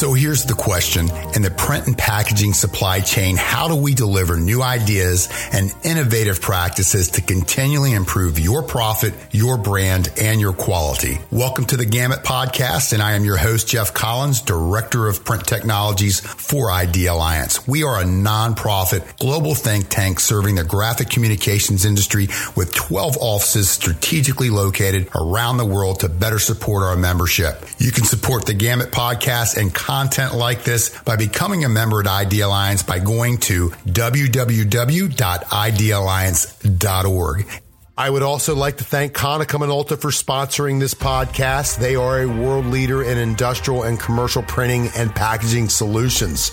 So here's the question. In the print and packaging supply chain, how do we deliver new ideas and innovative practices to continually improve your profit, your brand, and your quality? Welcome to the Gamut Podcast, and I am your host, Jeff Collins, Director of Print Technologies for ID Alliance. We are a nonprofit global think tank serving the graphic communications industry with 12 offices strategically located around the world to better support our membership. You can support the Gamut Podcast and content like this by becoming a member at ID Alliance by going to www.idalliance.org. I would also like to thank Konica Minolta for sponsoring this podcast. They are a world leader in industrial and commercial printing and packaging solutions.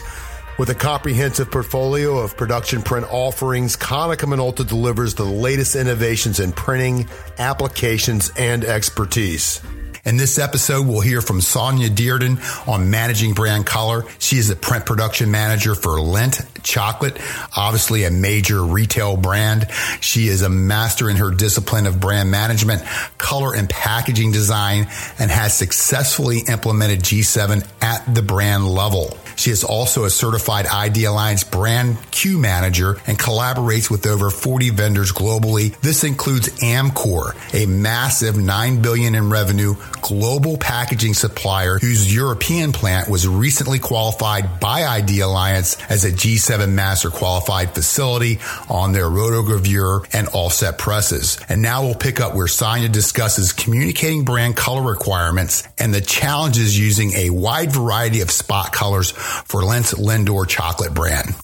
With a comprehensive portfolio of production print offerings, Konica Minolta delivers the latest innovations in printing, applications, and expertise. In this episode, we'll hear from Sonia Dearden on managing brand color. She is the print production manager for Lindt Chocolate, obviously a major retail brand. She is a master in her discipline of brand management, color and packaging design, and has successfully implemented G7 at the brand level. She is also a certified ID Alliance brand Q manager and collaborates with over 40 vendors globally. This includes Amcor, a massive 9 billion in revenue global packaging supplier whose European plant was recently qualified by ID Alliance as a G7 master qualified facility on their rotogravure and offset presses. And now we'll pick up where Sonia discusses communicating brand color requirements and the challenges using a wide variety of spot colors for Lindt's Lindor chocolate brand.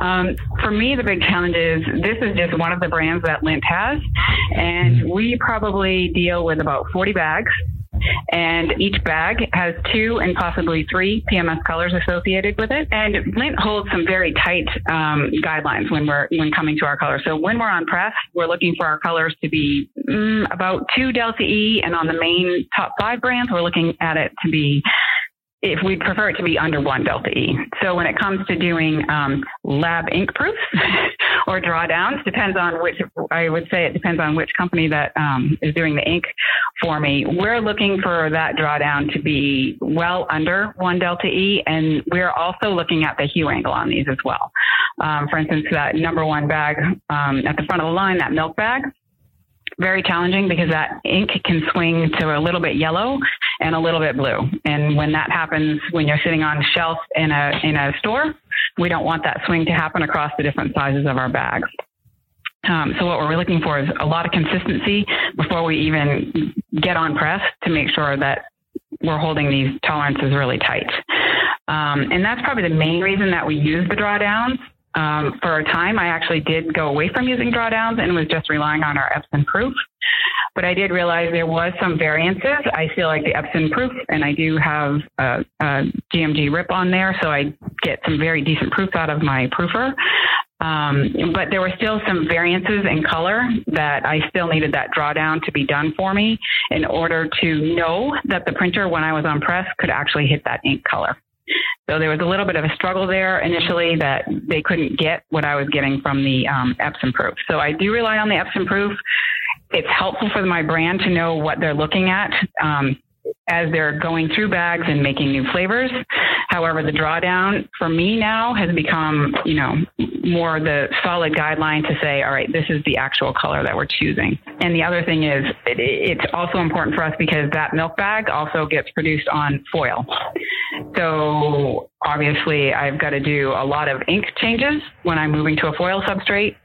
Um, for me, the big challenge is this is just one of the brands that Lindt has, and we probably deal with about 40 bags. And each bag has two and possibly three PMS colors associated with it. And Lindt holds some very tight um, guidelines when we're when coming to our colors. So when we're on press, we're looking for our colors to be mm, about two delta E, and on the main top five brands, we're looking at it to be if we prefer it to be under one delta E. So when it comes to doing um, lab ink proofs or drawdowns, depends on which, I would say it depends on which company that um, is doing the ink for me. We're looking for that drawdown to be well under one delta E, and we're also looking at the hue angle on these as well. Um, for instance, that number one bag um, at the front of the line, that milk bag, very challenging because that ink can swing to a little bit yellow and a little bit blue. And when that happens, when you're sitting on a shelf in a in a store, we don't want that swing to happen across the different sizes of our bags. Um, so what we're looking for is a lot of consistency before we even get on press to make sure that we're holding these tolerances really tight. Um, and that's probably the main reason that we use the drawdowns um, for a time, I actually did go away from using drawdowns and was just relying on our Epson proof. But I did realize there was some variances. I feel like the Epson proof, and I do have a, a GMG rip on there, so I get some very decent proof out of my proofer. Um, but there were still some variances in color that I still needed that drawdown to be done for me in order to know that the printer, when I was on press, could actually hit that ink color. So there was a little bit of a struggle there initially that they couldn't get what I was getting from the um, Epson proof. So I do rely on the Epson proof. It's helpful for my brand to know what they're looking at. Um, as they're going through bags and making new flavors. However, the drawdown for me now has become, you know, more the solid guideline to say, all right, this is the actual color that we're choosing. And the other thing is, it, it's also important for us because that milk bag also gets produced on foil. So obviously, I've got to do a lot of ink changes when I'm moving to a foil substrate.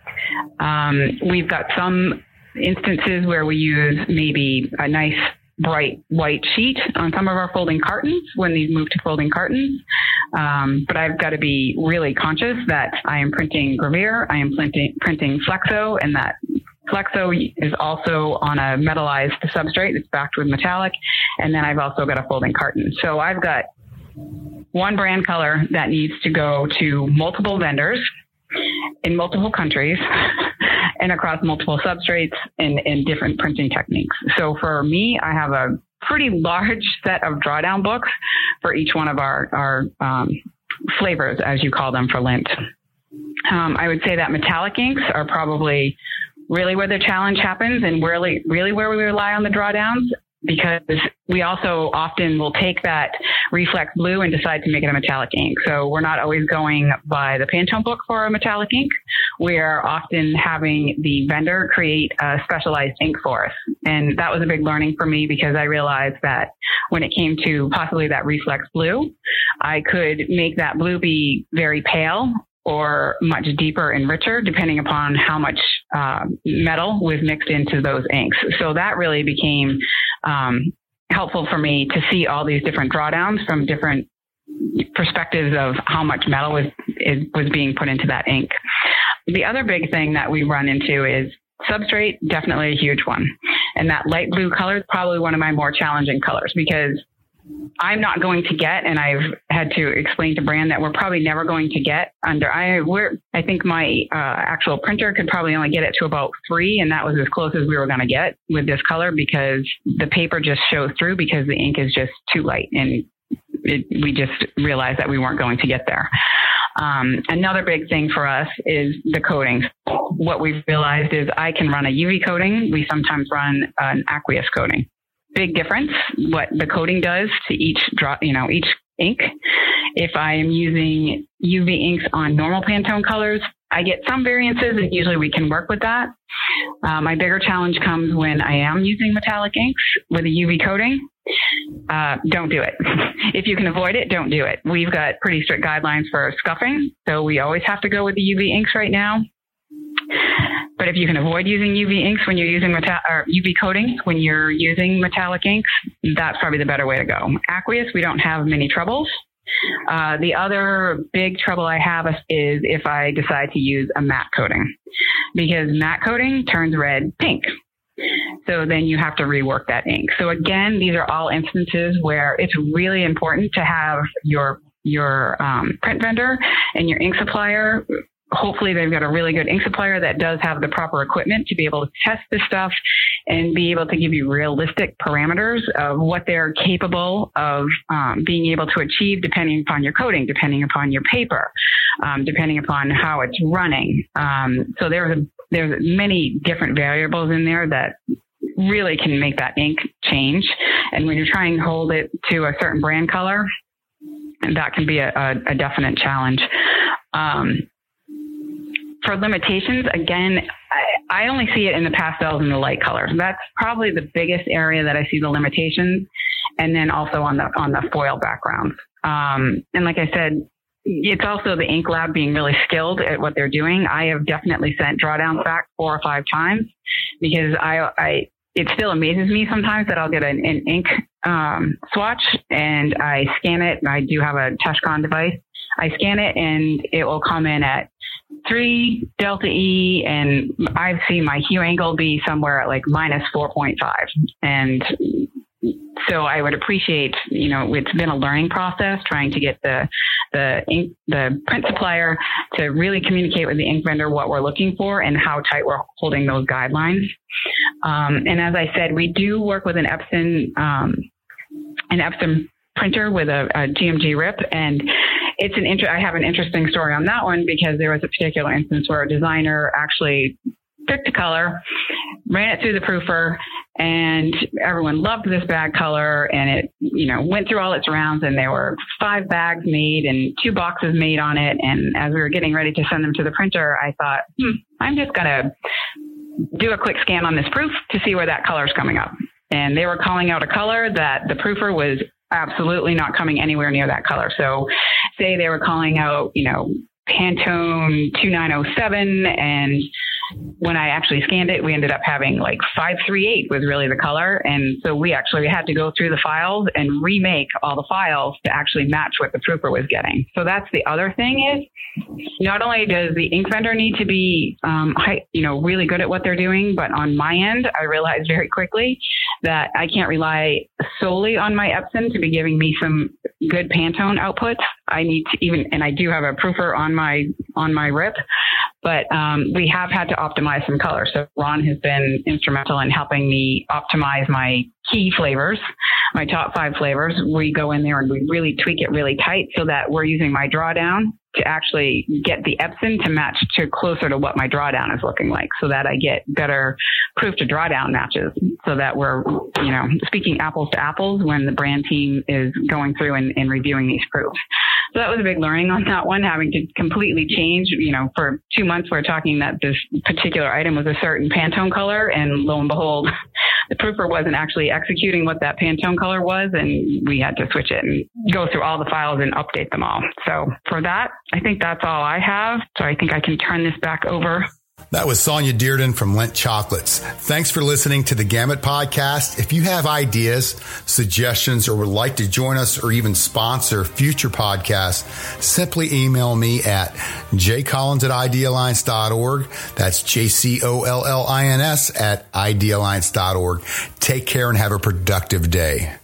Um, we've got some instances where we use maybe a nice bright white sheet on some of our folding cartons when these move to folding cartons. Um, but I've got to be really conscious that I am printing gravure, I am printing, printing flexo, and that flexo is also on a metallized substrate. It's backed with metallic. And then I've also got a folding carton. So I've got one brand color that needs to go to multiple vendors in multiple countries and across multiple substrates and, and different printing techniques. So for me, I have a pretty large set of drawdown books for each one of our, our um, flavors, as you call them for Lindt. Um, I would say that metallic inks are probably really where the challenge happens and really, really where we rely on the drawdowns. Because we also often will take that reflex blue and decide to make it a metallic ink. So we're not always going by the Pantone book for a metallic ink. We are often having the vendor create a specialized ink for us. And that was a big learning for me because I realized that when it came to possibly that reflex blue, I could make that blue be very pale or much deeper and richer, depending upon how much uh, metal was mixed into those inks. So that really became um, helpful for me to see all these different drawdowns from different perspectives of how much metal was is, was being put into that ink. The other big thing that we run into is substrate, definitely a huge one. And that light blue color is probably one of my more challenging colors because I'm not going to get, and I've had to explain to Brand that we're probably never going to get under. I we're I think my uh, actual printer could probably only get it to about three, and that was as close as we were going to get with this color because the paper just shows through because the ink is just too light, and it, we just realized that we weren't going to get there. Um, another big thing for us is the coatings. What we've realized is I can run a UV coating. We sometimes run an aqueous coating big difference what the coating does to each drop, you know, each ink. If I am using UV inks on normal Pantone colors, I get some variances and usually we can work with that. Uh, my bigger challenge comes when I am using metallic inks with a UV coating. Uh, don't do it. if you can avoid it, don't do it. We've got pretty strict guidelines for scuffing, so we always have to go with the UV inks right now. But if you can avoid using UV inks when you're using meta- or UV coatings when you're using metallic inks, that's probably the better way to go. Aqueous, we don't have many troubles. Uh, the other big trouble I have is if I decide to use a matte coating because matte coating turns red pink. So then you have to rework that ink. So again, these are all instances where it's really important to have your your um, print vendor and your ink supplier hopefully they've got a really good ink supplier that does have the proper equipment to be able to test this stuff and be able to give you realistic parameters of what they're capable of um, being able to achieve depending upon your coating, depending upon your paper, um, depending upon how it's running. Um, so there's a, there's many different variables in there that really can make that ink change. And when you're trying to hold it to a certain brand color, that can be a, a, a definite challenge. Um, for limitations, again, I, I only see it in the pastels and the light colors. That's probably the biggest area that I see the limitations, and then also on the on the foil backgrounds. Um, and like I said, it's also the ink lab being really skilled at what they're doing. I have definitely sent drawdowns back four or five times because I, I it still amazes me sometimes that I'll get an, an ink um, swatch and I scan it. I do have a Techkon device. I scan it and it will come in at three delta E, and I've seen my hue angle be somewhere at like minus 4.5. And so I would appreciate, you know, it's been a learning process trying to get the the ink, the print supplier to really communicate with the ink vendor what we're looking for and how tight we're holding those guidelines. Um, and as I said, we do work with an Epson um, an Epson printer with a, a GMG RIP, and it's an inter- I have an interesting story on that one because there was a particular instance where a designer actually picked a color, ran it through the proofer, and everyone loved this bag color. And it, you know, went through all its rounds, and there were five bags made and two boxes made on it. And as we were getting ready to send them to the printer, I thought, hmm, I'm just gonna do a quick scan on this proof to see where that color is coming up. And they were calling out a color that the proofer was absolutely not coming anywhere near that color. So say they were calling out, you know, Pantone 2907 and when I actually scanned it, we ended up having like 538 was really the color. And so we actually had to go through the files and remake all the files to actually match what the proofer was getting. So that's the other thing is not only does the ink vendor need to be, um, high, you know, really good at what they're doing, but on my end, I realized very quickly that I can't rely solely on my Epson to be giving me some good Pantone outputs. I need to even, and I do have a proofer on my, on my RIP, but um, we have had to optimize some color. So Ron has been instrumental in helping me optimize my key flavors my top five flavors, we go in there and we really tweak it really tight so that we're using my drawdown to actually get the Epson to match to closer to what my drawdown is looking like so that I get better proof to drawdown matches so that we're, you know, speaking apples to apples when the brand team is going through and, and reviewing these proofs. So that was a big learning on that one, having to completely change. You know, for two months, we are talking that this particular item was a certain Pantone color, and lo and behold, the proofer wasn't actually executing what that Pantone color was, and we had to switch it and go through all the files and update them all. So for that, I think that's all I have. So I think I can turn this back over that was Sonia Dearden from Lindt Chocolates. Thanks for listening to the Gamut podcast. If you have ideas, suggestions, or would like to join us or even sponsor future podcasts, simply email me at jcollins at idealliance.org. That's J-C-O-L-L-I-N-S at idealliance.org. Take care and have a productive day.